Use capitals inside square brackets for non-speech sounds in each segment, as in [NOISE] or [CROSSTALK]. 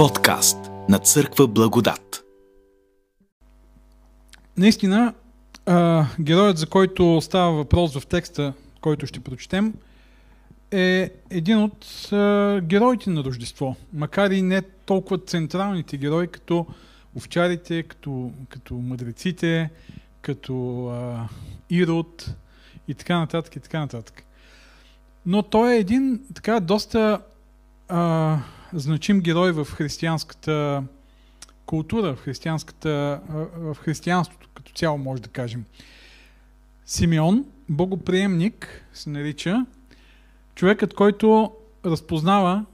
Подкаст на Църква Благодат. Наистина, а, героят, за който става въпрос в текста, който ще прочетем, е един от а, героите на Рождество. Макар и не толкова централните герои, като овчарите, като, като мъдреците, като а, Ирод и така нататък и така нататък. Но той е един така доста а, значим герой в християнската култура, в, християнската, в християнството като цяло, може да кажем. Симеон, богоприемник, се нарича, човекът, който разпознава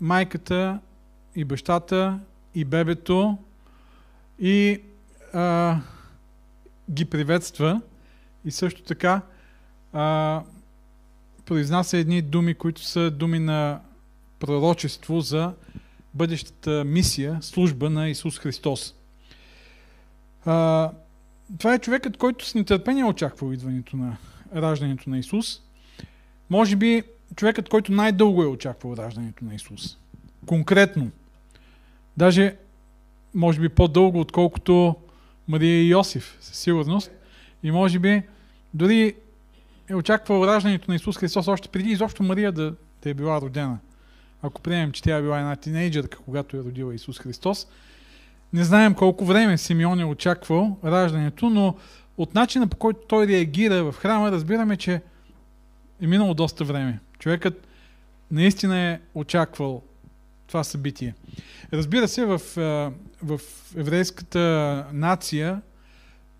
майката и бащата и бебето и а, ги приветства и също така а, произнася едни думи, които са думи на пророчество за бъдещата мисия, служба на Исус Христос. А, това е човекът, който с нетърпение очаква идването на раждането на Исус. Може би човекът, който най-дълго е очаквал раждането на Исус. Конкретно. Даже, може би по-дълго, отколкото Мария и Йосиф, със сигурност. И може би дори е очаквал раждането на Исус Христос още преди изобщо Мария да, да е била родена. Ако приемем, че тя е била една тинейджърка, когато е родила Исус Христос, не знаем колко време Симеон е очаквал раждането, но от начина по който той реагира в храма, разбираме, че е минало доста време. Човекът наистина е очаквал това събитие. Разбира се, в, в еврейската нация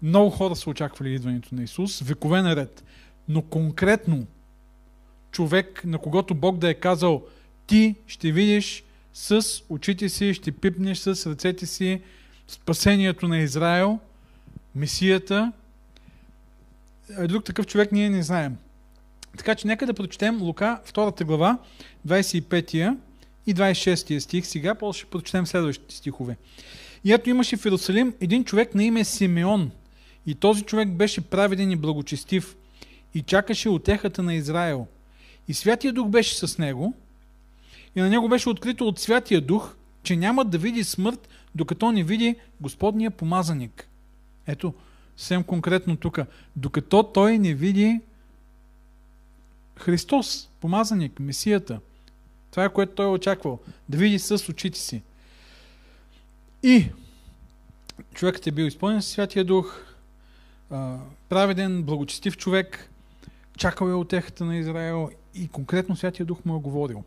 много хора са очаквали идването на Исус, векове наред. Но конкретно човек, на когото Бог да е казал, ти ще видиш с очите си, ще пипнеш с ръцете си спасението на Израел, Месията. Друг такъв човек ние не знаем. Така че нека да прочетем Лука, 2 глава, 25 и 26 стих. Сега после ще прочетем следващите стихове. И ето имаше в Иерусалим един човек на име Симеон. И този човек беше праведен и благочестив и чакаше отехата на Израел. И Святия Дух беше с него – и на него беше открито от Святия Дух, че няма да види смърт, докато не види Господния помазаник. Ето, съвсем конкретно тук. Докато той не види Христос, помазаник, Месията. Това е което той е очаквал. Да види с очите си. И човекът е бил изпълнен с Святия Дух, праведен, благочестив човек, чакал е отехата на Израел и конкретно Святия Дух му е говорил.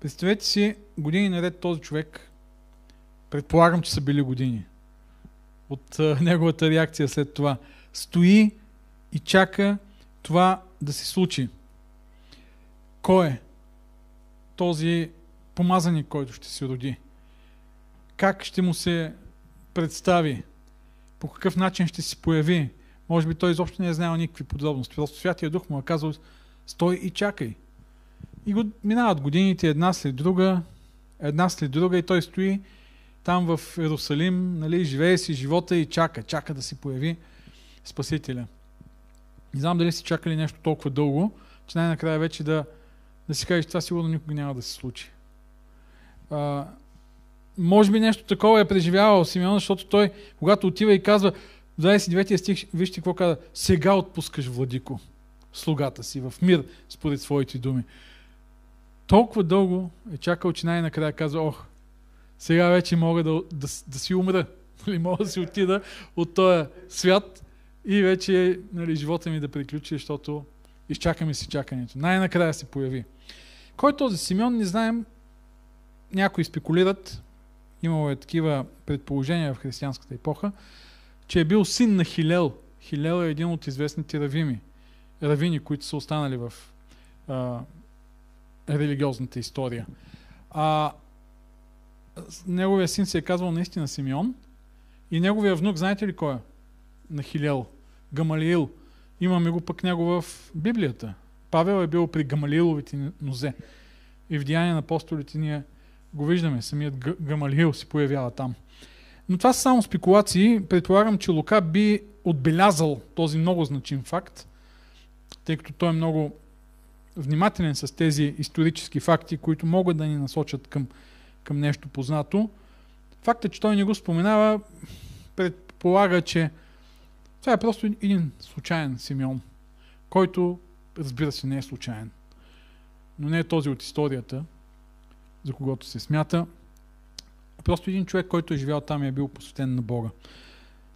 Представете си години наред този човек, предполагам, че са били години, от а, [LAUGHS] неговата реакция след това, стои и чака това да се случи. Кой е този помазаник, който ще се роди? Как ще му се представи? По какъв начин ще се появи? Може би той изобщо не е знаел никакви подробности. Просто Святия Дух му е казал, стой и чакай. И го, минават годините една след друга, една след друга и той стои там в Иерусалим, нали, живее си живота и чака, чака да си появи Спасителя. Не знам дали си чакали нещо толкова дълго, че най-накрая вече да, да си кажеш, това сигурно никога няма да се случи. А, може би нещо такова е преживявал Симеон, защото той, когато отива и казва, в 29 стих, вижте какво казва, сега отпускаш владико слугата си в мир, според своите думи толкова дълго е чакал, че най-накрая казва, ох, сега вече мога да, да, да си умра. [LAUGHS] Нали, мога да си отида от този свят и вече нали, живота ми да приключи, защото изчакаме си чакането. Най-накрая се появи. Кой е този Симеон, не знаем. Някои спекулират, имало е такива предположения в християнската епоха, че е бил син на Хилел. Хилел е един от известните равими, равини, които са останали в религиозната история. А, неговия син се е казвал наистина Симеон и неговия внук, знаете ли кой е? На Хилел. Гамалиил. Имаме го пък него в Библията. Павел е бил при Гамалииловите нозе. И в Деяния на апостолите ние го виждаме. Самият Гамалиил се появява там. Но това са само спекулации. Предполагам, че Лука би отбелязал този много значим факт, тъй като той е много внимателен с тези исторически факти, които могат да ни насочат към към нещо познато. Фактът, че той не го споменава, предполага, че това е просто един случайен Симеон, който, разбира се, не е случайен. Но не е този от историята, за когото се смята. Просто един човек, който е живял там и е бил посветен на Бога.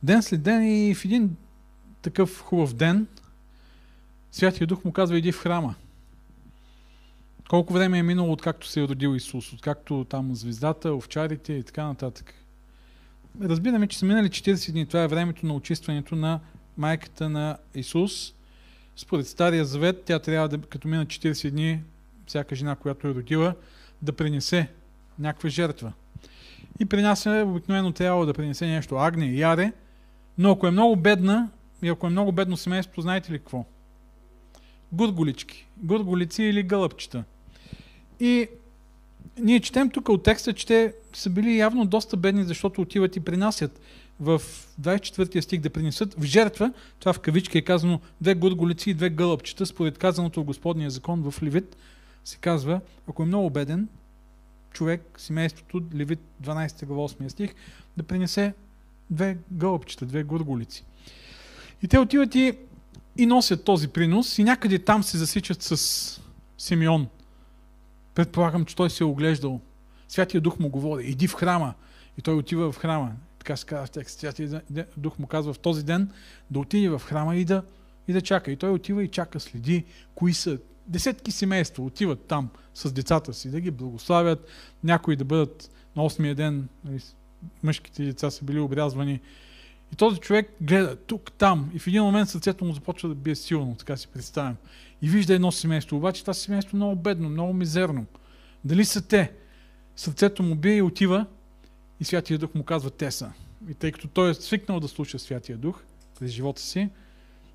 Ден след ден и в един такъв хубав ден, Святия Дух му казва, иди в храма. Колко време е минало, откакто се е родил Исус, откакто там звездата, овчарите и така нататък. Разбираме, че са минали 40 дни. Това е времето на очистването на майката на Исус. Според Стария Завет, тя трябва да, като мина 40 дни, всяка жена, която е родила, да принесе някаква жертва. И принася, обикновено трябва да принесе нещо агне, яре, но ако е много бедна и ако е много бедно семейство, знаете ли какво? Гурголички. Гурголици или гълъбчета. И ние четем тук от текста, че те са били явно доста бедни, защото отиват и принасят в 24 стих да принесат в жертва, това в кавички е казано две гурголици и две гълъбчета, според казаното в Господния закон в Левит, се казва, ако е много беден, човек, семейството, Левит 12 глава 8 стих, да принесе две гълъбчета, две гурголици. И те отиват и, и носят този принос и някъде там се засичат с Симеон. Предполагам, че той се е оглеждал. Святия Дух му говори, иди в храма. И той отива в храма. Така се казва в текст. Святия Дух му казва в този ден да отиде в храма и да, и да чака. И той отива и чака, следи кои са. Десетки семейства отиват там с децата си, да ги благославят, някои да бъдат на 8-я ден, нали, мъжките деца са били обрязвани. И този човек гледа тук, там и в един момент сърцето му започва да бие силно, така си представям. И вижда едно семейство, обаче това семейство е много бедно, много мизерно. Дали са те? Сърцето му бие и отива и Святия Дух му казва те са. И тъй като той е свикнал да слуша Святия Дух през живота си,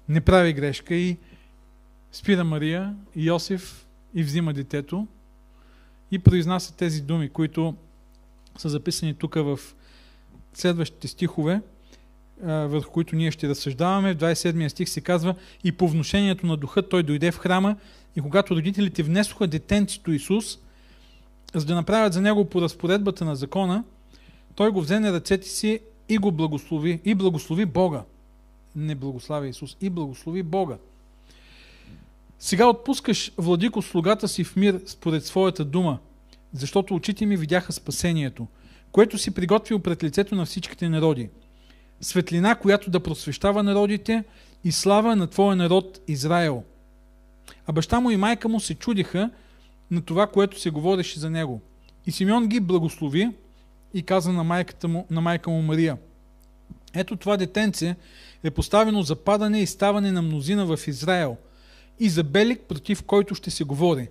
не прави грешка и спира Мария и Йосиф и взима детето и произнася тези думи, които са записани тук в следващите стихове, върху които ние ще разсъждаваме. В 27 стих се казва и по вношението на духа той дойде в храма и когато родителите внесоха детенцето Исус, за да направят за него по разпоредбата на закона, той го взе на ръцете си и го благослови. И благослови Бога. Не благослави Исус. И благослови Бога. Сега отпускаш, владико, слугата си в мир според своята дума, защото очите ми видяха спасението, което си приготвил пред лицето на всичките народи. Светлина, която да просвещава народите и слава на твоя народ Израел. А баща му и майка му се чудиха на това, което се говореше за него. И Симеон ги благослови и каза на, майката му, на майка му Мария. Ето това детенце е поставено за падане и ставане на мнозина в Израел и за белик, против който ще се говори.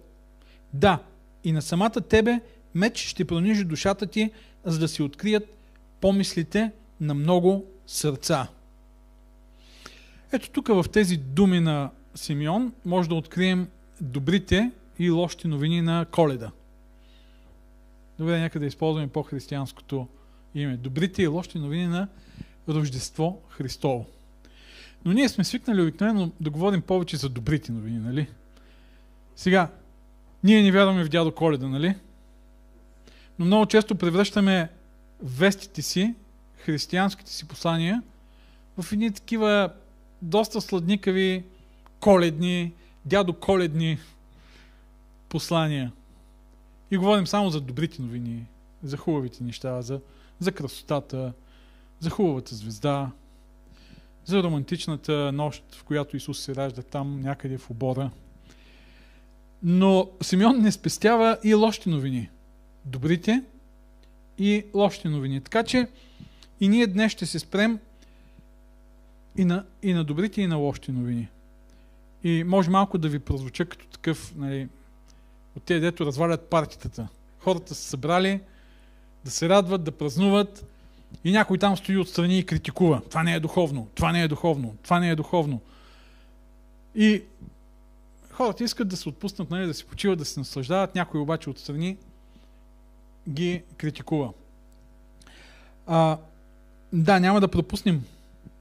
Да, и на самата тебе меч ще пронижи душата ти, за да се открият помислите на много сърца. Ето тук в тези думи на Симеон може да открием добрите и лошите новини на коледа. Добре, нека да използваме по-християнското име. Добрите и лошите новини на Рождество Христово. Но ние сме свикнали обикновено да говорим повече за добрите новини, нали? Сега, ние не вярваме в дядо Коледа, нали? Но много често превръщаме вестите си, християнските си послания, в едни такива доста сладникави, коледни, дядо коледни послания. И говорим само за добрите новини, за хубавите неща, за, за красотата, за хубавата звезда, за романтичната нощ, в която Исус се ражда там някъде в обора. Но Симеон не спестява и лошите новини. Добрите и лошите новини. Така че и ние днес ще се спрем и на, и на добрите, и на лошите новини. И може малко да ви прозвуча като такъв, нали, от тези, дето развалят партитата. Хората са събрали да се радват, да празнуват и някой там стои отстрани и критикува. Това не е духовно, това не е духовно, това не е духовно. И хората искат да се отпуснат, нали, да се почиват, да се наслаждават, някой обаче отстрани ги критикува. А, да, няма да пропуснем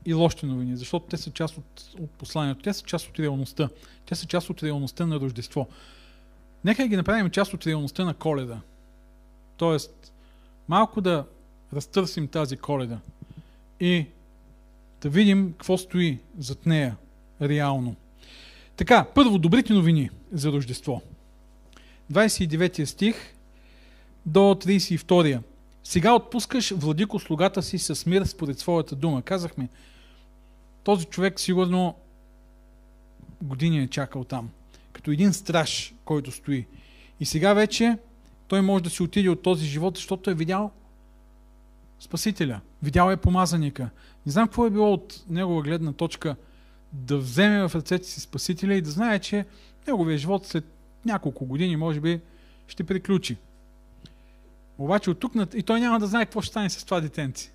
и лошите новини, защото те са част от, от посланието, те са част от реалността, те са част от реалността на Рождество. Нека ги направим част от реалността на коледа. Тоест, малко да разтърсим тази коледа и да видим какво стои зад нея реално. Така, първо, добрите новини за Рождество. 29 стих до 32. Сега отпускаш владико слугата си с мир според своята дума. Казахме, този човек сигурно години е чакал там. Като един страж, който стои. И сега вече той може да си отиде от този живот, защото е видял Спасителя. Видял е помазаника. Не знам какво е било от негова гледна точка да вземе в ръцете си Спасителя и да знае, че неговия живот след няколко години, може би, ще приключи. Обаче от тук и той няма да знае какво ще стане с това детенци.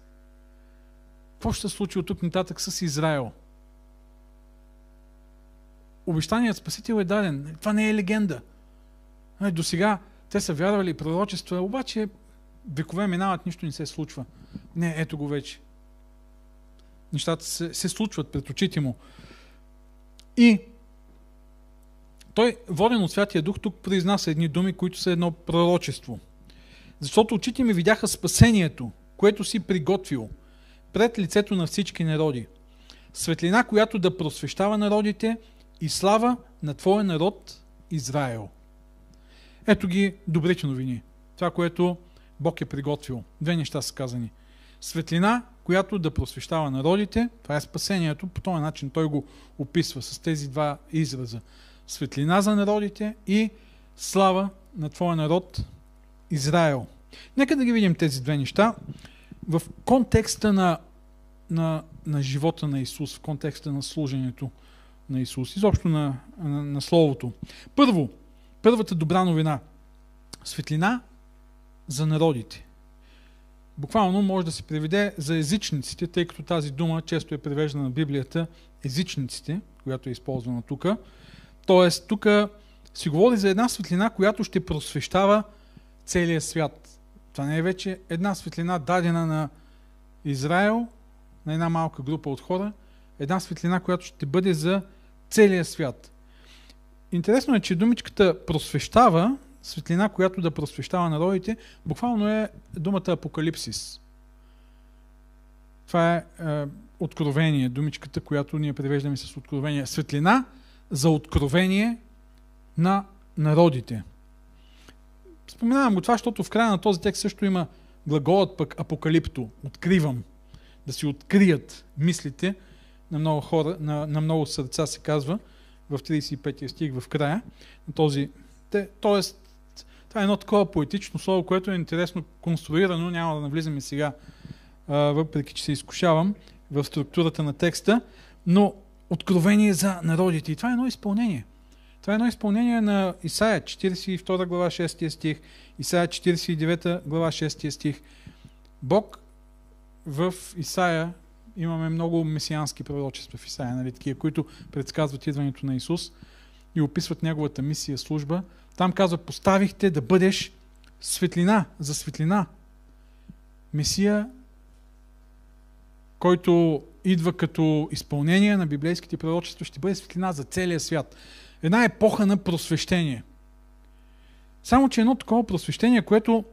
Какво ще се случи от тук нататък с Израел? Обещаният Спасител е даден. Това не е легенда. До сега те са вярвали пророчества, обаче векове минават, нищо не се случва. Не, ето го вече. Нещата се, се случват пред очите му. И той, воден от Святия Дух, тук произнася едни думи, които са едно пророчество. Защото очите ми видяха спасението, което си приготвил пред лицето на всички народи. Светлина, която да просвещава народите и слава на Твоя народ Израел. Ето ги добрите новини. Това, което Бог е приготвил. Две неща са казани. Светлина, която да просвещава народите, това е спасението, по този начин той го описва с тези два израза. Светлина за народите и слава на Твоя народ Израел. Нека да ги видим тези две неща в контекста на, на, на живота на Исус, в контекста на служението на Исус, изобщо на, на, на Словото. Първо, първата добра новина. Светлина за народите. Буквално може да се преведе за езичниците, тъй като тази дума често е превеждана на Библията езичниците, която е използвана тук. Тоест, тук си говори за една светлина, която ще просвещава целия свят. Това не е вече една светлина дадена на Израел, на една малка група от хора, една светлина, която ще бъде за целия свят. Интересно е, че думичката просвещава, светлина, която да просвещава народите, буквално е думата апокалипсис. Това е, е откровение, думичката, която ние превеждаме с откровение. Светлина за откровение на народите. Споменавам го това, защото в края на този текст също има глаголът пък апокалипто. Откривам. Да си открият мислите на много хора, на, на много сърца се казва в 35 стих в края на този. Те, тоест, това е едно такова поетично слово, което е интересно конструирано, няма да навлизаме сега, а, въпреки че се изкушавам в структурата на текста, но откровение за народите. И това е едно изпълнение. Това е едно изпълнение на Исаия 42 глава 6 стих, Исаия 49 глава 6 стих. Бог в Исаия имаме много месиански пророчества в Исаия, нали, такива, които предсказват идването на Исус и описват неговата мисия, служба. Там казва, поставихте да бъдеш светлина, за светлина. Месия, който идва като изпълнение на библейските пророчества, ще бъде светлина за целия свят една епоха на просвещение. Само, че едно такова просвещение, което,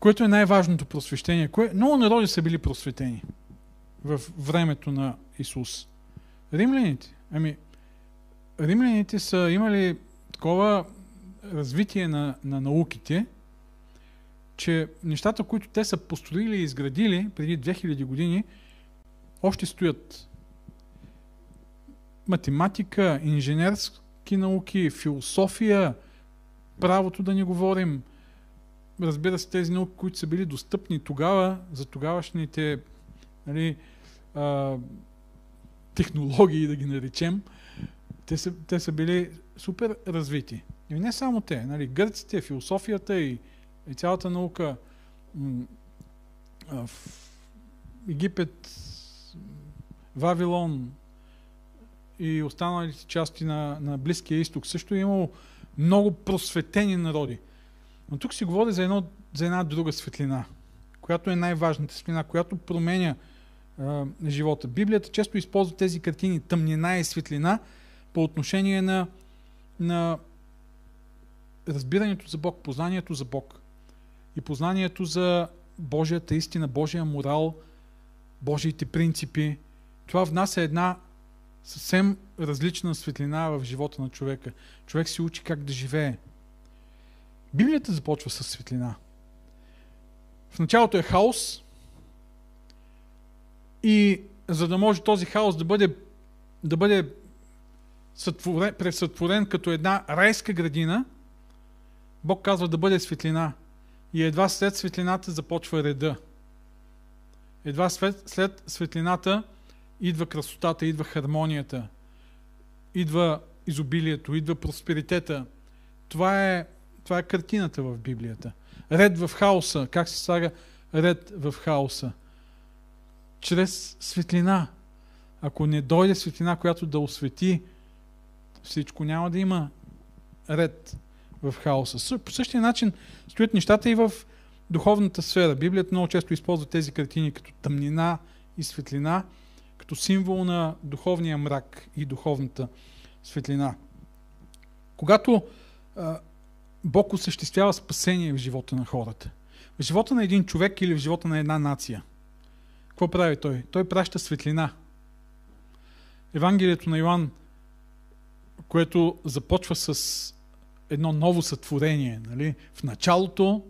което е най-важното просвещение. Кое, много народи са били просветени в времето на Исус. Римляните. Ами, римляните са имали такова развитие на, на науките, че нещата, които те са построили и изградили преди 2000 години, още стоят математика, инженерски науки, философия, правото да не говорим. Разбира се, тези науки, които са били достъпни тогава, за тогавашните нали, а, технологии, да ги наречем, те са, те са били супер развити. И не само те, нали, гърците, философията и, и цялата наука в Египет, Вавилон, и останалите части на, на Близкия изток също е имало много просветени народи. Но тук си говори за, едно, за една друга светлина, която е най-важната светлина, която променя а, живота. Библията често използва тези картини тъмнина и светлина по отношение на, на разбирането за Бог, познанието за Бог и познанието за Божията истина, Божия морал, Божиите принципи, това внася една съвсем различна светлина в живота на човека. Човек си учи как да живее. Библията започва с светлина. В началото е хаос и за да може този хаос да бъде, да бъде сътворен, пресътворен като една райска градина, Бог казва да бъде светлина. И едва след светлината започва реда. Едва след, след светлината идва красотата, идва хармонията, идва изобилието, идва просперитета. Това е, това е картината в Библията. Ред в хаоса. Как се слага ред в хаоса? Чрез светлина. Ако не дойде светлина, която да освети всичко, няма да има ред в хаоса. По същия начин стоят нещата и в духовната сфера. Библията много често използва тези картини като тъмнина и светлина, като символ на духовния мрак и духовната светлина. Когато а, Бог осъществява спасение в живота на хората, в живота на един човек или в живота на една нация, какво прави той? Той праща светлина. Евангелието на Йоанн, което започва с едно ново сътворение. Нали? В началото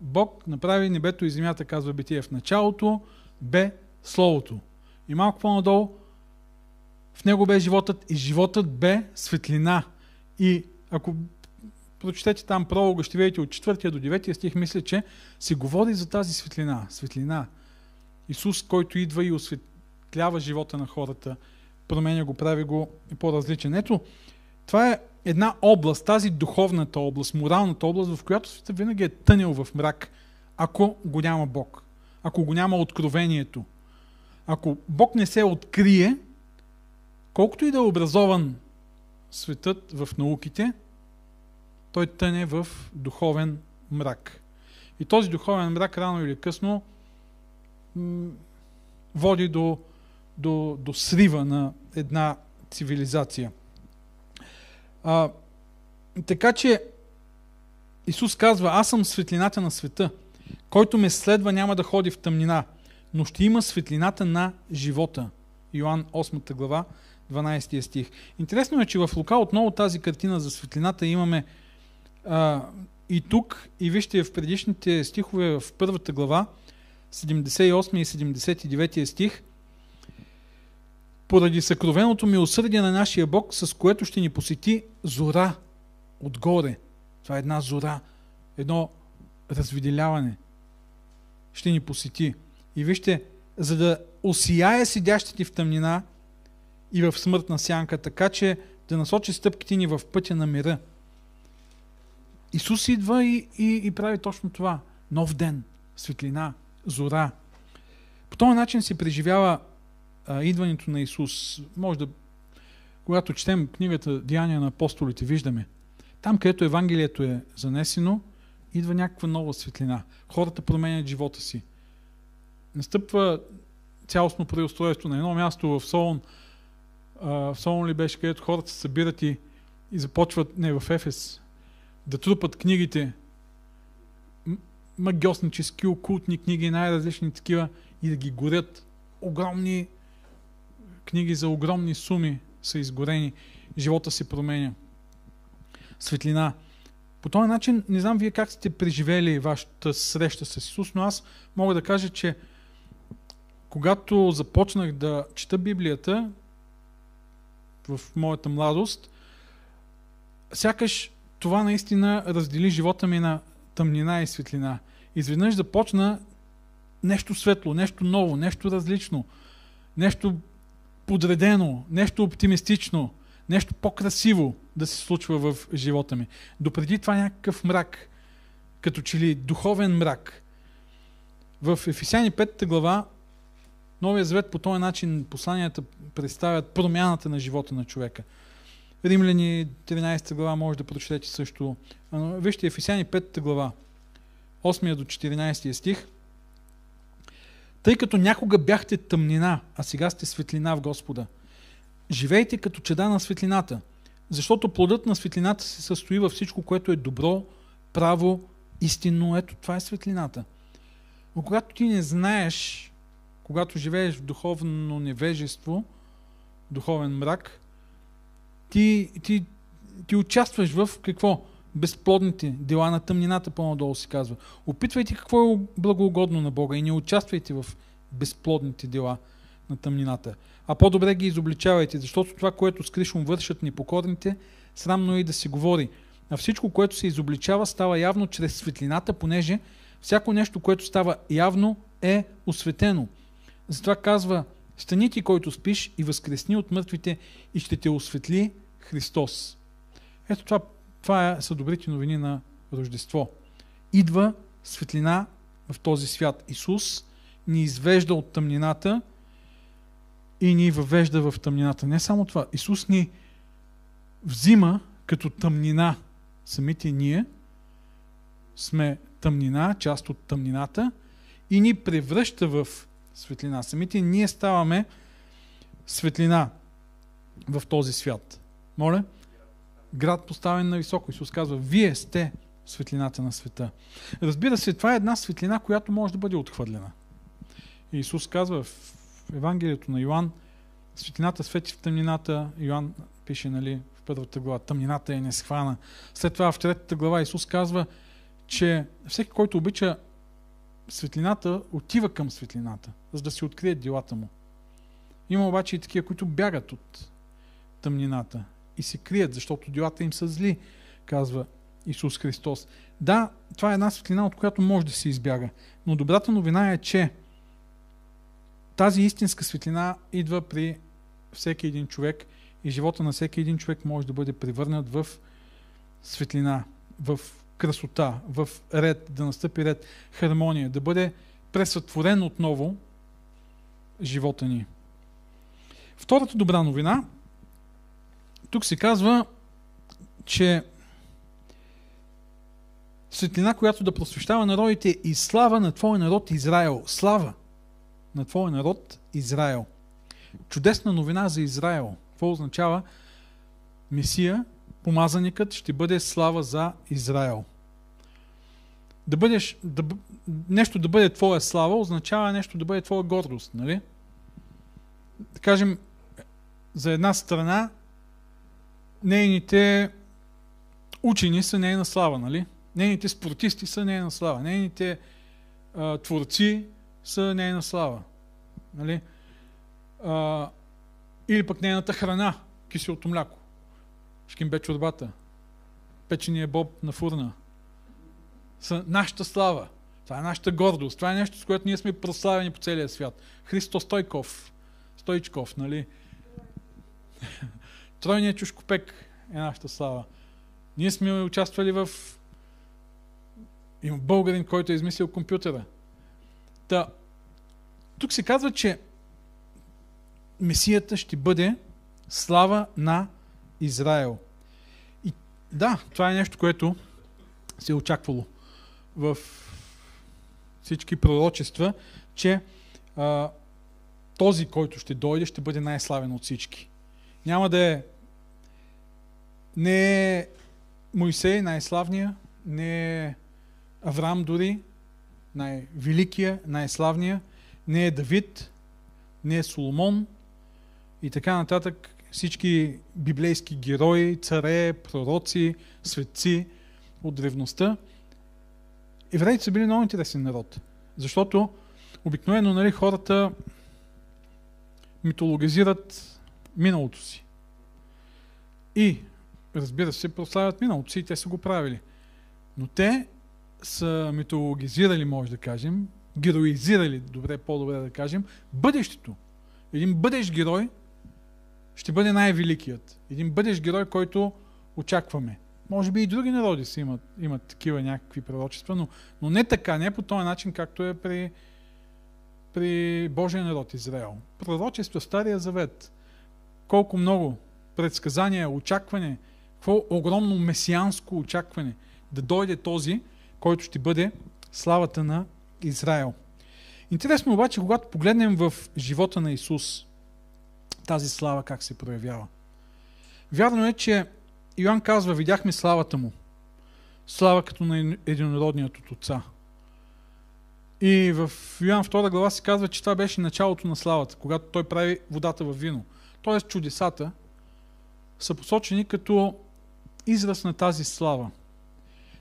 Бог направи небето и земята, казва Битие. В началото бе Словото. И малко по-надолу в него бе животът и животът бе светлина. И ако прочетете там пролога, ще видите от 4 до 9 стих, мисля, че се говори за тази светлина. Светлина. Исус, който идва и осветлява живота на хората, променя го, прави го по-различен. Ето, това е една област, тази духовната област, моралната област, в която света винаги е тънел в мрак, ако го няма Бог, ако го няма откровението. Ако Бог не се открие, колкото и да е образован светът в науките, той тъне в духовен мрак. И този духовен мрак рано или късно води до, до, до срива на една цивилизация. А, така че Исус казва, аз съм светлината на света. Който ме следва няма да ходи в тъмнина, но ще има светлината на живота. Йоанн 8 глава, 12 стих. Интересно е, че в Лука отново тази картина за светлината имаме а, и тук, и вижте в предишните стихове в първата глава, 78 и 79 стих, поради съкровеното милосърдие на нашия Бог, с което ще ни посети зора отгоре. Това е една зора, едно развиделяване. Ще ни посети. И вижте, за да осияе седящите в тъмнина и в смъртна сянка, така че да насочи стъпките ни в пътя на мира. Исус идва и, и, и прави точно това. Нов ден, светлина, зора. По този начин се преживява а, идването на Исус. Може да, когато четем книгата Деяния на апостолите, виждаме. Там, където Евангелието е занесено, идва някаква нова светлина. Хората променят живота си. Настъпва цялостно преустройство на едно място в Солон. В Солон ли беше, където хората се събират и, и започват, не в Ефес, да трупат книгите, магиоснически, окултни книги, най-различни такива, и да ги горят. Огромни книги за огромни суми са изгорени. Живота се променя. Светлина. По този начин, не знам вие как сте преживели вашата среща с Исус, но аз мога да кажа, че когато започнах да чета Библията в моята младост, сякаш това наистина раздели живота ми на тъмнина и светлина. Изведнъж започна нещо светло, нещо ново, нещо различно, нещо подредено, нещо оптимистично, нещо по-красиво да се случва в живота ми. Допреди това някакъв мрак, като че ли духовен мрак. В Ефесяни 5 глава Новия Завет по този начин посланията представят промяната на живота на човека. Римляни 13 глава може да прочетете също. Вижте Ефесяни 5 глава, 8 до 14 стих. Тъй като някога бяхте тъмнина, а сега сте светлина в Господа. Живейте като чеда на светлината. Защото плодът на светлината се състои във всичко, което е добро, право, истинно. Ето, това е светлината. Но когато ти не знаеш, когато живееш в духовно невежество, духовен мрак, ти, ти, ти участваш в какво? Безплодните дела на тъмнината, по-надолу се казва. Опитвайте какво е благоугодно на Бога и не участвайте в безплодните дела на тъмнината. А по-добре ги изобличавайте, защото това, което скришом вършат непокорните, срамно е и да се говори. А всичко, което се изобличава, става явно чрез светлината, понеже всяко нещо, което става явно, е осветено. Затова казва, стани ти, който спиш и възкресни от мъртвите и ще те осветли Христос. Ето това, това са добрите новини на Рождество. Идва светлина в този свят. Исус ни извежда от тъмнината и ни въвежда в тъмнината. Не само това. Исус ни взима като тъмнина. Самите ние сме тъмнина, част от тъмнината и ни превръща в светлина. Самите ние ставаме светлина в този свят. Моля? Град поставен на високо. Исус казва, вие сте светлината на света. Разбира се, това е една светлина, която може да бъде отхвърлена. Исус казва в Евангелието на Йоанн, светлината свети в тъмнината, Йоанн пише нали, в първата глава, тъмнината е несхвана. След това в третата глава Исус казва, че всеки, който обича светлината, отива към светлината, за да се открият делата му. Има обаче и такива, които бягат от тъмнината и се крият, защото делата им са зли, казва Исус Христос. Да, това е една светлина, от която може да се избяга. Но добрата новина е, че тази истинска светлина идва при всеки един човек и живота на всеки един човек може да бъде превърнат в светлина, в красота, в ред, да настъпи ред, хармония, да бъде пресътворен отново живота ни. Втората добра новина, тук се казва, че светлина, която да просвещава народите и слава на Твоя народ Израел. Слава! на твоя народ Израел. Чудесна новина за Израел. Какво означава? Месия, помазаникът, ще бъде слава за Израел. Да бъдеш, да, нещо да бъде твоя слава, означава нещо да бъде твоя гордост, нали? Да кажем, за една страна, нейните учени са нейна слава, нали? Нейните спортисти са нейна слава. Нейните а, творци са нейна слава. Нали? А, или пък нейната храна, киселото мляко, шкимбе чорбата, печения боб на фурна, са нашата слава. Това е нашата гордост. Това е нещо, с което ние сме прославени по целия свят. Христо Стойков, Стойчков, нали? [LAUGHS] Тройният чушкопек е нашата слава. Ние сме участвали в... Има българин, който е измислил компютъра. Та, тук се казва, че Месията ще бъде слава на Израел. И да, това е нещо, което се е очаквало в всички пророчества, че а, този, който ще дойде, ще бъде най-славен от всички. Няма да е не е Моисей най-славния, не е Авраам дори, най-великия, най-славния, не е Давид, не е Соломон и така нататък. Всички библейски герои, царе, пророци, светци от древността. Евреите са били много интересен народ, защото обикновено нали, хората митологизират миналото си. И, разбира се, прославят миналото си и те са го правили. Но те са митологизирали, може да кажем, героизирали, добре, по-добре да кажем, бъдещето. Един бъдещ герой ще бъде най-великият. Един бъдещ герой, който очакваме. Може би и други народи си имат, имат такива някакви пророчества, но, но не така, не по този начин, както е при, при Божия народ Израел. Пророчество в Стария Завет. Колко много предсказания, очакване, какво огромно месианско очакване да дойде този, който ще бъде славата на Израел. Интересно обаче, когато погледнем в живота на Исус, тази слава как се проявява. Вярно е, че Йоанн казва, видяхме славата му. Слава като на единородният от отца. И в Йоан 2 глава се казва, че това беше началото на славата, когато той прави водата в вино. Тоест чудесата са посочени като израз на тази слава,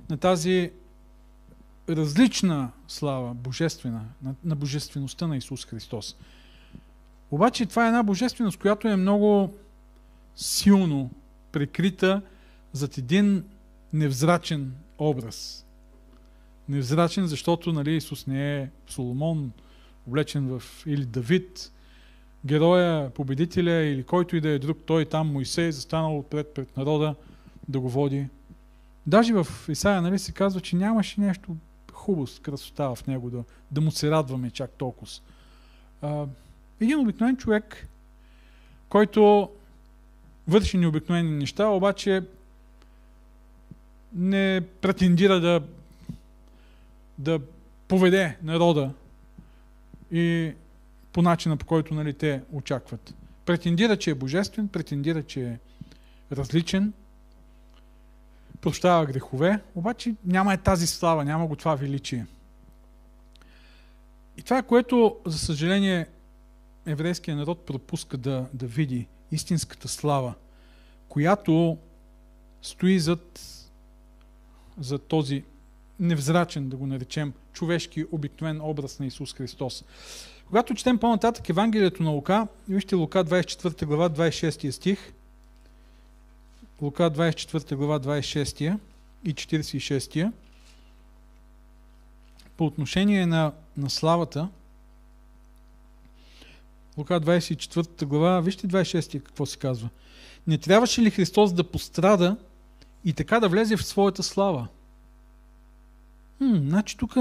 на тази различна слава, божествена, на, на божествеността на Исус Христос. Обаче това е една божественост, която е много силно прикрита зад един невзрачен образ. Невзрачен, защото нали, Исус не е Соломон, облечен в или Давид, героя, победителя или който и да е друг, той там Моисей, застанал пред, пред народа да го води. Даже в Исаия нали, се казва, че нямаше нещо хубост, красота в него, да, да му се радваме чак толкова. Един обикновен човек, който върши необикновени неща, обаче не претендира да, да поведе народа и по начина по който нали, те очакват. Претендира, че е божествен, претендира, че е различен, прощава грехове, обаче няма е тази слава, няма го това величие. И това което, за съжаление, еврейския народ пропуска да, да види истинската слава, която стои зад, зад този невзрачен, да го наречем, човешки обикновен образ на Исус Христос. Когато четем по-нататък Евангелието на Лука, вижте Лука 24 глава 26 стих, Лука 24 глава 26 и 46 по отношение на, на славата, Лука 24 глава, вижте 26 какво се казва. Не трябваше ли Христос да пострада и така да влезе в своята слава? Хм, значи тук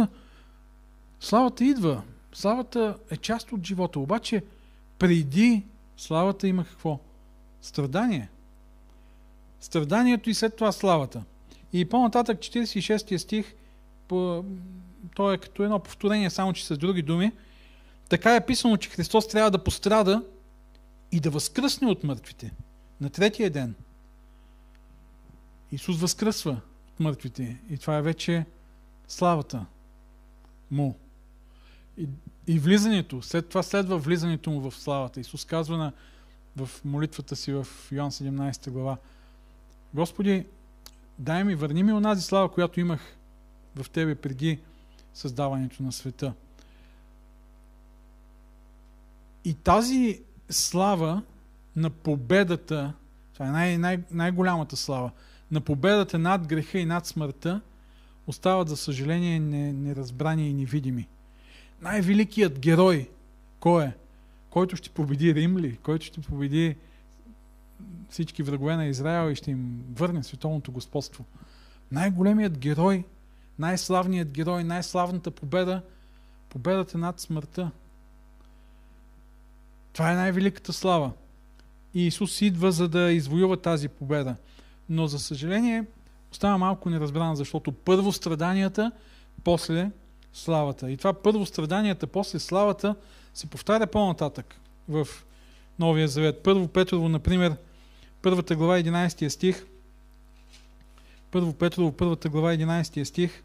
славата идва. Славата е част от живота. Обаче преди славата има какво? Страдание. Страданието и след това славата. И по-нататък 46 стих, по, то е като едно повторение, само че с други думи. Така е писано, че Христос трябва да пострада и да възкръсне от мъртвите на третия ден. Исус възкръсва от мъртвите и това е вече славата му. И, и влизането, след това следва влизането му в славата. Исус казва на, в молитвата си в Йоан 17 глава, Господи, дай ми, върни ми онази слава, която имах в Тебе преди създаването на света. И тази слава на победата, това е най- най- най-голямата слава, на победата над греха и над смъртта, остават, за съжаление, неразбрани и невидими. Най-великият герой, кой е? Който ще победи Рим ли? Който ще победи всички врагове на Израел и ще им върне световното господство. Най-големият герой, най-славният герой, най-славната победа, победата над смъртта. Това е най-великата слава. И Исус идва за да извоюва тази победа. Но за съжаление остава малко неразбрана, защото първо страданията, после славата. И това първо страданията, после славата се повтаря по-нататък в Новия Завет. Първо Петрово, например, първата глава 11 стих. Първо Петрово, първата глава 11 стих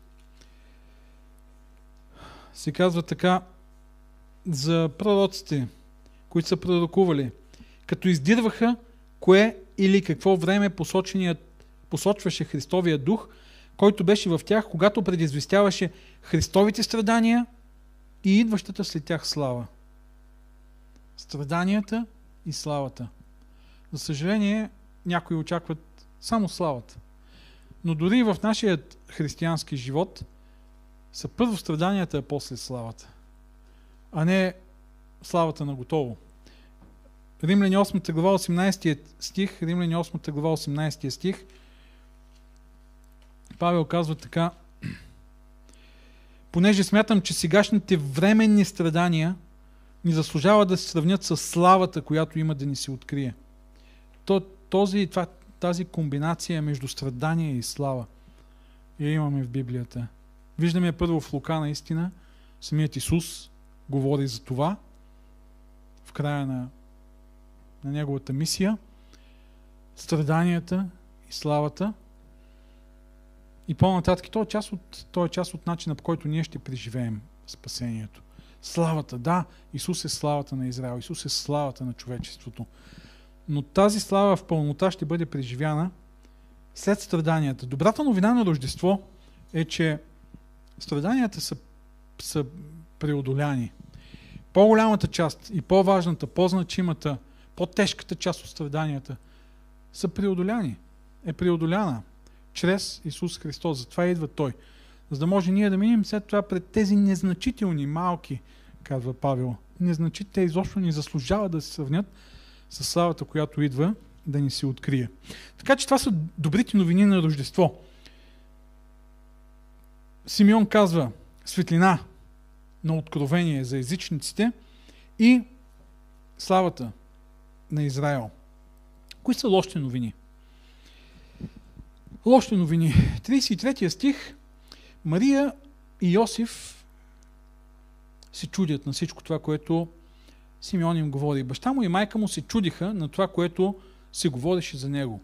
се казва така за пророците, които са пророкували, като издирваха кое или какво време посочваше Христовия дух, който беше в тях, когато предизвестяваше Христовите страдания и идващата след тях слава. Страданията и славата. За съжаление, някои очакват само славата. Но дори в нашия християнски живот са първо страданията, а после славата. А не славата на готово. Римляни 8 глава 18 стих, Римляни 8 глава 18 стих, Павел казва така, понеже смятам, че сегашните временни страдания – ни заслужава да се сравнят с славата, която има да ни се открие. То, този, това, тази комбинация между страдание и слава я имаме в Библията. Виждаме първо в Лука наистина, самият Исус говори за това в края на, на неговата мисия. страданията и славата. И по-нататък, то е част от, то е част от начина, по който ние ще преживеем спасението. Славата, да, Исус е славата на Израел, Исус е славата на човечеството. Но тази слава в пълнота ще бъде преживяна след страданията. Добрата новина на Рождество е, че страданията са, са преодоляни. По-голямата част и по-важната, по-значимата, по-тежката част от страданията са преодоляни. Е преодоляна чрез Исус Христос. Затова идва Той. За да може ние да минем след това пред тези незначителни, малки, казва Павел. Незначителни, те изобщо ни заслужават да се сравнят с славата, която идва да ни се открие. Така че това са добрите новини на Рождество. Симеон казва светлина на откровение за езичниците и славата на Израел. Кои са лошите новини? Лошите новини. 33 стих. Мария и Йосиф се чудят на всичко това, което Симеон им говори. Баща му и майка му се чудиха на това, което се говореше за него.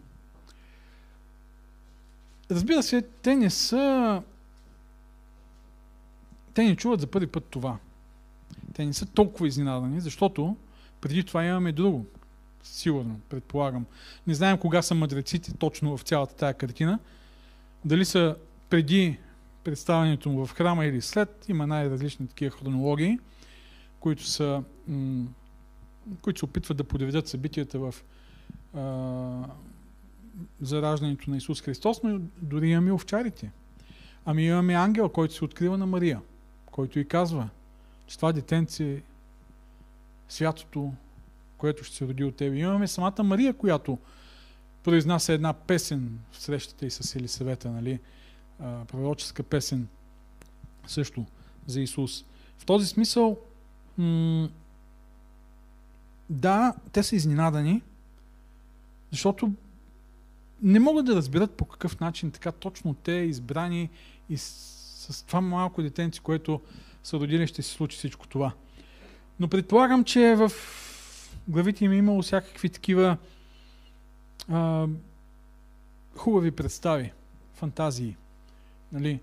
Разбира се, те не са... Те не чуват за първи път това. Те не са толкова изненадани, защото преди това имаме друго. Сигурно, предполагам. Не знаем кога са мъдреците точно в цялата тая картина. Дали са преди представянето му в храма или след. Има най-различни такива хронологии, които са които се опитват да подведат събитията в а, зараждането на Исус Христос, но дори имаме овчарите. Ами имаме ангел, който се открива на Мария, който и казва, че това детенце е святото, което ще се роди от тебе. Имаме самата Мария, която произнася една песен в срещата и с Елисавета, нали? А, пророческа песен също за Исус. В този смисъл м- да, те са изненадани, защото не могат да разберат по какъв начин така точно те избрани и с, с това малко детенци, което са родили, ще се случи всичко това. Но предполагам, че в главите им е имало всякакви такива а, хубави представи, фантазии. Нали?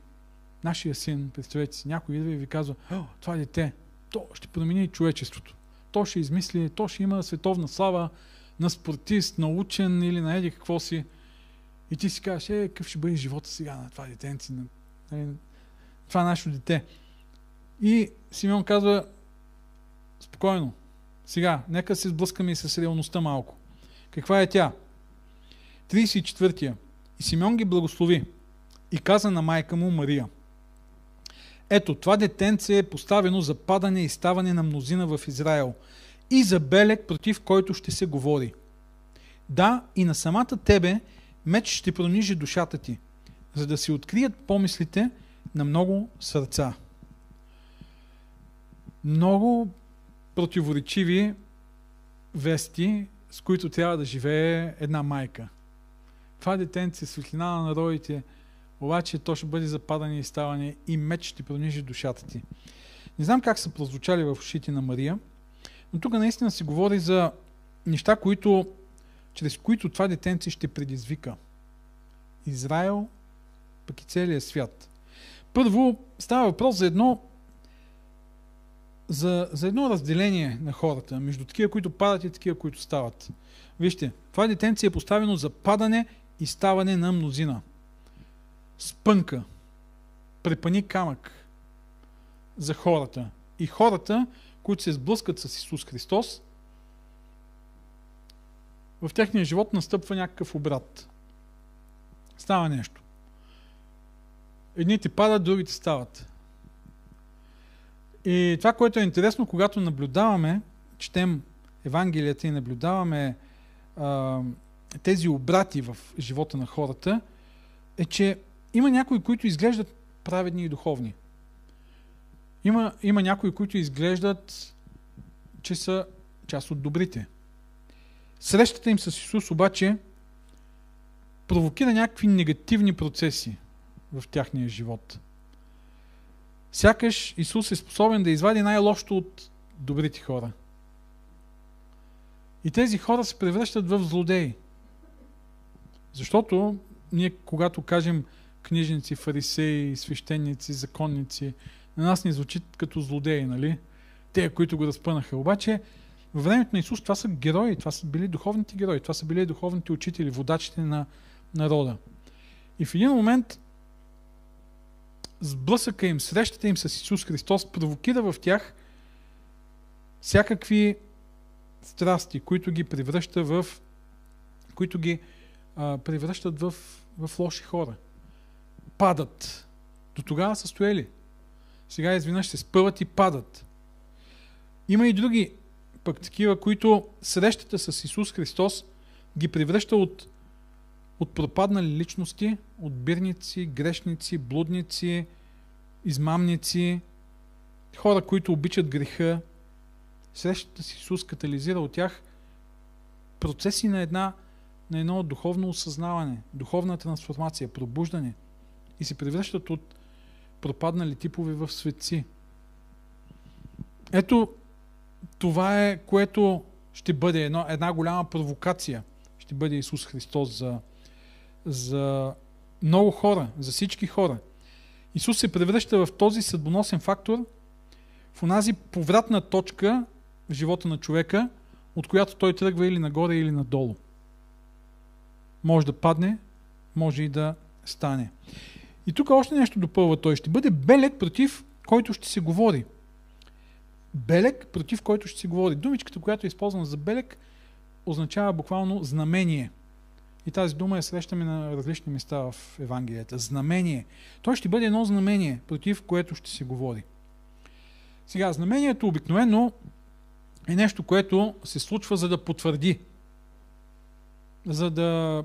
Нашия син, представете си, някой идва и ви казва, това дете, то ще промени човечеството то ще измисли, то ще има световна слава на спортист, на учен или на еди какво си. И ти си кажеш, е, какъв ще бъде живота сега на това детенци, на, на, това нашето дете. И Симеон казва, спокойно, сега, нека се сблъскаме и с реалността малко. Каква е тя? 34-я. И Симеон ги благослови и каза на майка му Мария – ето, това детенце е поставено за падане и ставане на мнозина в Израел и за белег, против който ще се говори. Да, и на самата тебе меч ще пронижи душата ти, за да се открият помислите на много сърца. Много противоречиви вести, с които трябва да живее една майка. Това детенце, светлина на народите – обаче то ще бъде западане и ставане и меч ще пронижи душата ти. Не знам как са прозвучали в ушите на Мария, но тук наистина се говори за неща, които, чрез които това детенце ще предизвика. Израел, пък и целият свят. Първо става въпрос за едно за, за едно разделение на хората, между такива, които падат и такива, които стават. Вижте, това детенце е поставено за падане и ставане на мнозина спънка, препани камък за хората. И хората, които се сблъскат с Исус Христос, в техния живот настъпва някакъв обрат. Става нещо. Едните падат, другите стават. И това, което е интересно, когато наблюдаваме, четем Евангелията и наблюдаваме а, тези обрати в живота на хората, е, че има някои, които изглеждат праведни и духовни. Има, има някои, които изглеждат, че са част от добрите. Срещата им с Исус обаче провокира някакви негативни процеси в тяхния живот. Сякаш Исус е способен да извади най-лошото от добрите хора. И тези хора се превръщат в злодеи. Защото ние, когато кажем книжници, фарисеи, свещеници, законници, на нас ни звучи като злодеи, нали? Те, които го разпънаха. Обаче, във времето на Исус това са герои, това са били духовните герои, това са били духовните учители, водачите на народа. И в един момент сблъсъка им, срещата им с Исус Христос провокира в тях всякакви страсти, които ги превръща в които ги а, превръщат в, в лоши хора. Падат. До тогава са стоели. Сега изведнъж се спъват и падат. Има и други пък такива, които срещата с Исус Христос ги превръща от, от пропаднали личности, от бирници, грешници, блудници, измамници, хора, които обичат греха. Срещата с Исус катализира от тях процеси на, една, на едно духовно осъзнаване, духовна трансформация, пробуждане и се превръщат от пропаднали типове в светци. Ето, това е, което ще бъде едно, една голяма провокация. Ще бъде Исус Христос за, за много хора, за всички хора. Исус се превръща в този съдбоносен фактор, в онази повратна точка в живота на човека, от която той тръгва или нагоре, или надолу. Може да падне, може и да стане. И тук още нещо допълва той. Ще бъде белег против който ще се говори. Белег, против който ще се говори. Думичката, която е използвана за белег, означава буквално знамение. И тази дума я срещаме на различни места в Евангелията. Знамение. Той ще бъде едно знамение, против което ще се говори. Сега, знамението обикновено е нещо, което се случва за да потвърди. За да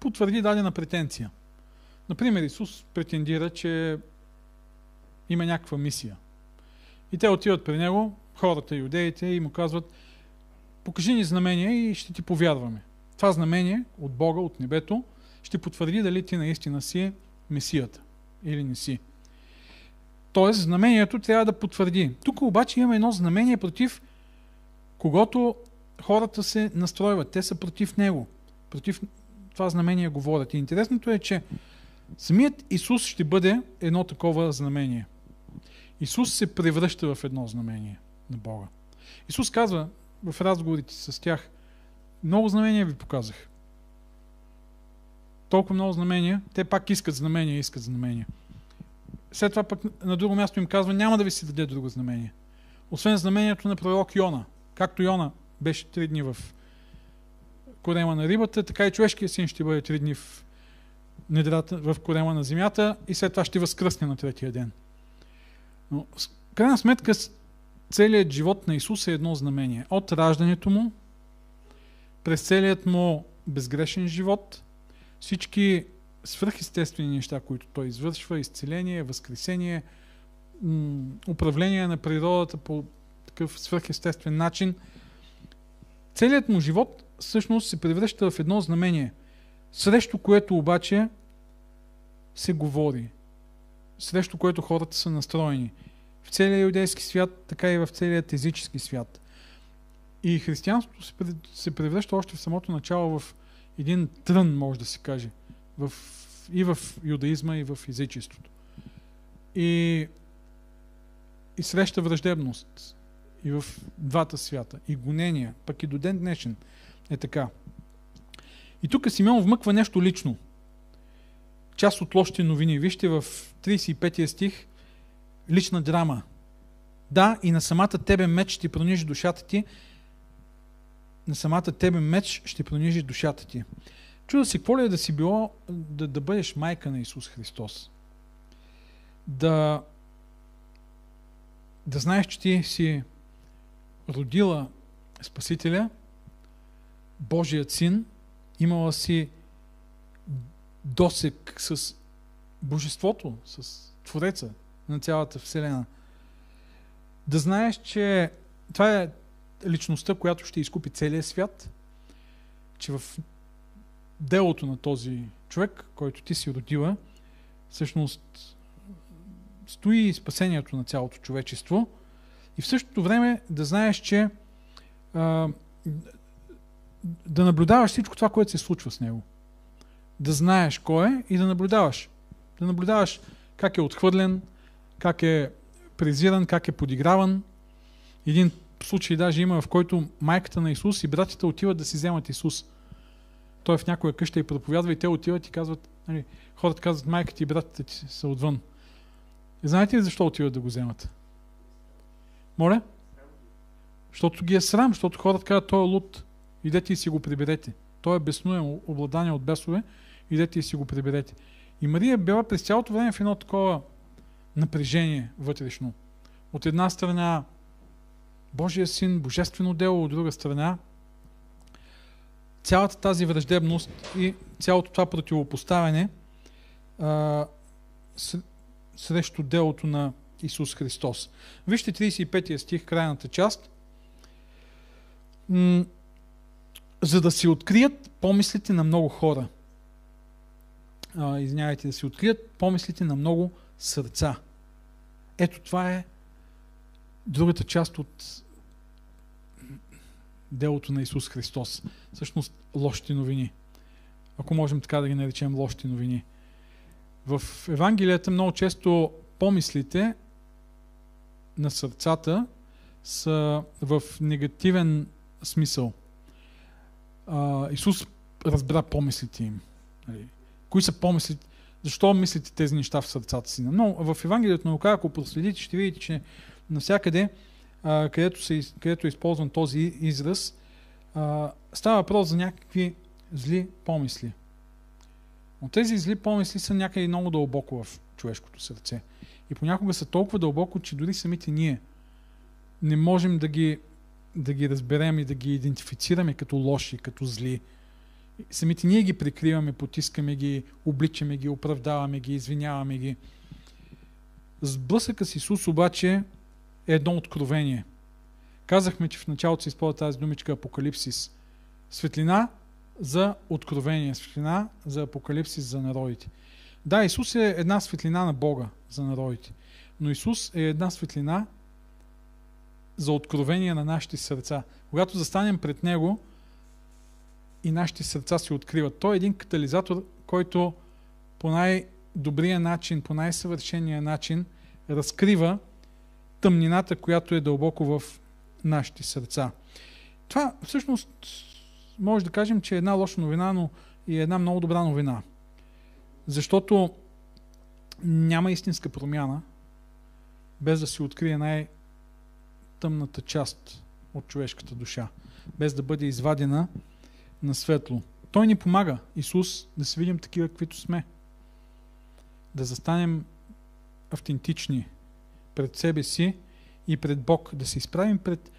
потвърди дадена претенция. Например, Исус претендира, че има някаква мисия. И те отиват при него, хората, юдеите, и му казват, покажи ни знамение и ще ти повярваме. Това знамение от Бога, от небето, ще потвърди дали ти наистина си Месията или не си. Тоест, знамението трябва да потвърди. Тук обаче има едно знамение против когато хората се настройват. Те са против него. Против това знамение говорят. И интересното е, че самият Исус ще бъде едно такова знамение. Исус се превръща в едно знамение на Бога. Исус казва в разговорите с тях, много знамения ви показах. Толкова много знамения, те пак искат знамения, искат знамения. След това пък на друго място им казва, няма да ви се даде друго знамение. Освен знамението на пророк Йона. Както Йона беше три дни в корема на рибата, така и човешкият син ще бъде три дни в, недрата, в корема на земята и след това ще възкръсне на третия ден. Но в крайна сметка целият живот на Исус е едно знамение. От раждането му, през целият му безгрешен живот, всички свръхестествени неща, които той извършва, изцеление, възкресение, управление на природата по такъв свръхестествен начин, целият му живот всъщност се превръща в едно знамение, срещу което обаче се говори, срещу което хората са настроени. В целия юдейски свят, така и в целият езически свят. И християнството се превръща още в самото начало в един трън, може да се каже, в, и в юдаизма, и в езичеството. И, и среща враждебност и в двата свята, и гонения, пък и до ден днешен е така. И тук Симеон вмъква нещо лично. Част от лошите новини. Вижте в 35 стих лична драма. Да, и на самата тебе меч ще пронижи душата ти. На самата тебе меч ще пронижи душата ти. Чуда се, какво ли е да си било да, да бъдеш майка на Исус Христос? Да, да знаеш, че ти си родила Спасителя, Божият син, имала си досек с Божеството, с Твореца на цялата Вселена. Да знаеш, че това е личността, която ще изкупи целия свят, че в делото на този човек, който ти си родила, всъщност стои спасението на цялото човечество – и в същото време да знаеш, че а, да наблюдаваш всичко това, което се случва с него. да знаеш кой е и да наблюдаваш. Да наблюдаваш как е отхвърлен, как е презиран, как е подиграван. Един случай даже има, в който майката на Исус и братята отиват да си вземат Исус. Той е в някоя къща и проповядва и те отиват и казват, нали, хората казват, майката и братята ти са отвън. Знаете ли защо отиват да го вземат? Моля? Защото ги е срам, защото хората казват, той е луд. Идете и си го приберете. Той е безнуен, обладание от бесове. Идете и си го приберете. И Мария била през цялото време в едно такова напрежение вътрешно. От една страна Божия син, божествено дело, от друга страна цялата тази враждебност и цялото това противопоставяне а, срещу делото на Исус Христос. Вижте 35 стих, крайната част. За да се открият помислите на много хора. А, извинявайте, да се открият помислите на много сърца. Ето това е другата част от делото на Исус Христос. Всъщност лошите новини. Ако можем така да ги наречем лошите новини. В Евангелията много често помислите на сърцата са в негативен смисъл. А, Исус разбра помислите им. Нали? Кои са помислите? Защо мислите тези неща в сърцата си? Но в Евангелието на Лука, ако проследите, ще видите, че навсякъде, а, където, се, където е използван този израз, а, става въпрос за някакви зли помисли. Но тези зли помисли са някъде много дълбоко в човешкото сърце. И понякога са толкова дълбоко, че дори самите ние не можем да ги, да ги разберем и да ги идентифицираме като лоши, като зли. Самите ние ги прикриваме, потискаме ги, обличаме ги, оправдаваме ги, извиняваме ги. Сблъсъка с Исус обаче едно откровение. Казахме, че в началото се използва тази думичка апокалипсис. Светлина за откровение, светлина за апокалипсис за народите. Да, Исус е една светлина на Бога за народите, но Исус е една светлина за откровение на нашите сърца. Когато застанем пред Него и нашите сърца се откриват, Той е един катализатор, който по най-добрия начин, по най-съвършения начин разкрива тъмнината, която е дълбоко в нашите сърца. Това всъщност може да кажем, че е една лоша новина, но и една много добра новина. Защото няма истинска промяна, без да се открие най-тъмната част от човешката душа, без да бъде извадена на светло. Той ни помага, Исус, да се видим такива, каквито сме. Да застанем автентични пред себе си и пред Бог, да се изправим пред,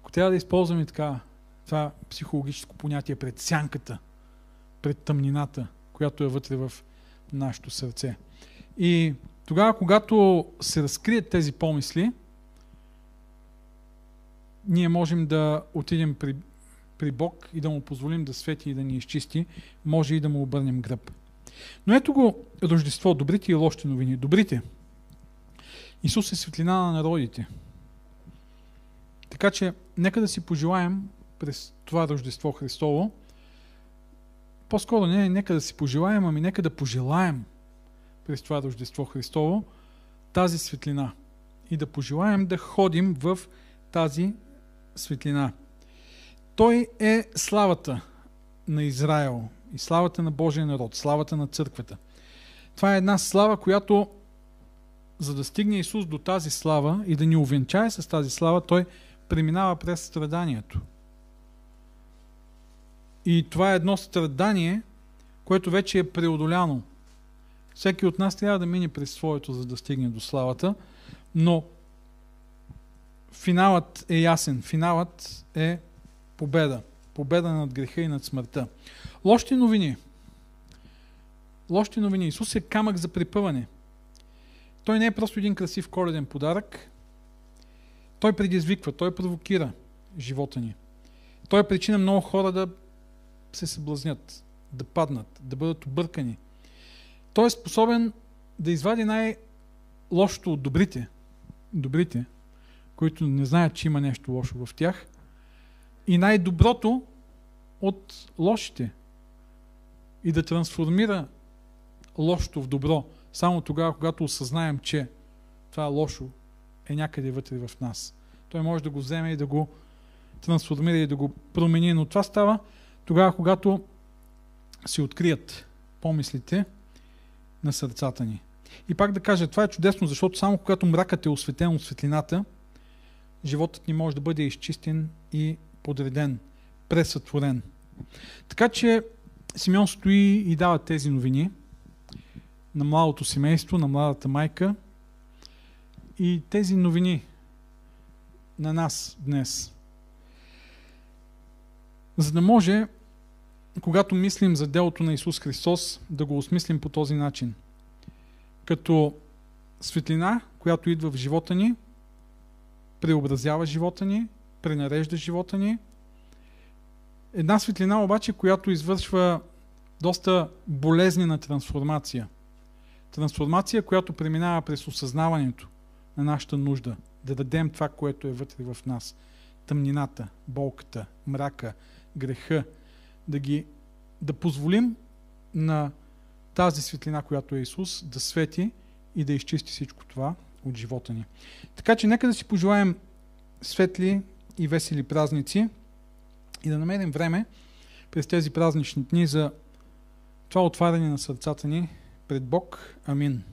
ако трябва да използваме така това психологическо понятие, пред сянката, пред тъмнината, която е вътре в нашето сърце. И тогава, когато се разкрият тези помисли, ние можем да отидем при, при Бог и да му позволим да свети и да ни изчисти, може и да му обърнем гръб. Но ето го Рождество, добрите и лошите новини. Добрите. Исус е светлина на народите. Така че, нека да си пожелаем през това Рождество Христово, по-скоро не нека да си пожелаем, ами нека да пожелаем през това Рождество Христово тази светлина и да пожелаем да ходим в тази светлина. Той е славата на Израел и славата на Божия народ, славата на църквата. Това е една слава, която за да стигне Исус до тази слава и да ни увенчае с тази слава, Той преминава през страданието. И това е едно страдание, което вече е преодоляно. Всеки от нас трябва да мине през своето, за да стигне до славата, но финалът е ясен. Финалът е победа. Победа над греха и над смъртта. Лошите новини. Лошите новини. Исус е камък за припъване. Той не е просто един красив коледен подарък. Той предизвиква, той провокира живота ни. Той е причина много хора да се съблазнят, да паднат, да бъдат объркани. Той е способен да извади най-лошото от добрите, добрите, които не знаят, че има нещо лошо в тях, и най-доброто от лошите, и да трансформира лошото в добро, само тогава, когато осъзнаем, че това лошо е някъде вътре в нас. Той може да го вземе и да го трансформира и да го промени, но това става тогава, когато се открият помислите на сърцата ни. И пак да кажа, това е чудесно, защото само когато мракът е осветен от светлината, животът ни може да бъде изчистен и подреден, пресътворен. Така че Симеон стои и дава тези новини на младото семейство, на младата майка и тези новини на нас днес. За да може, когато мислим за делото на Исус Христос, да го осмислим по този начин. Като светлина, която идва в живота ни, преобразява живота ни, пренарежда живота ни. Една светлина обаче, която извършва доста болезнена трансформация. Трансформация, която преминава през осъзнаването на нашата нужда, да дадем това, което е вътре в нас. Тъмнината, болката, мрака, греха, да ги да позволим на тази светлина, която е Исус, да свети и да изчисти всичко това от живота ни. Така че нека да си пожелаем светли и весели празници и да намерим време през тези празнични дни за това отваряне на сърцата ни пред Бог. Амин.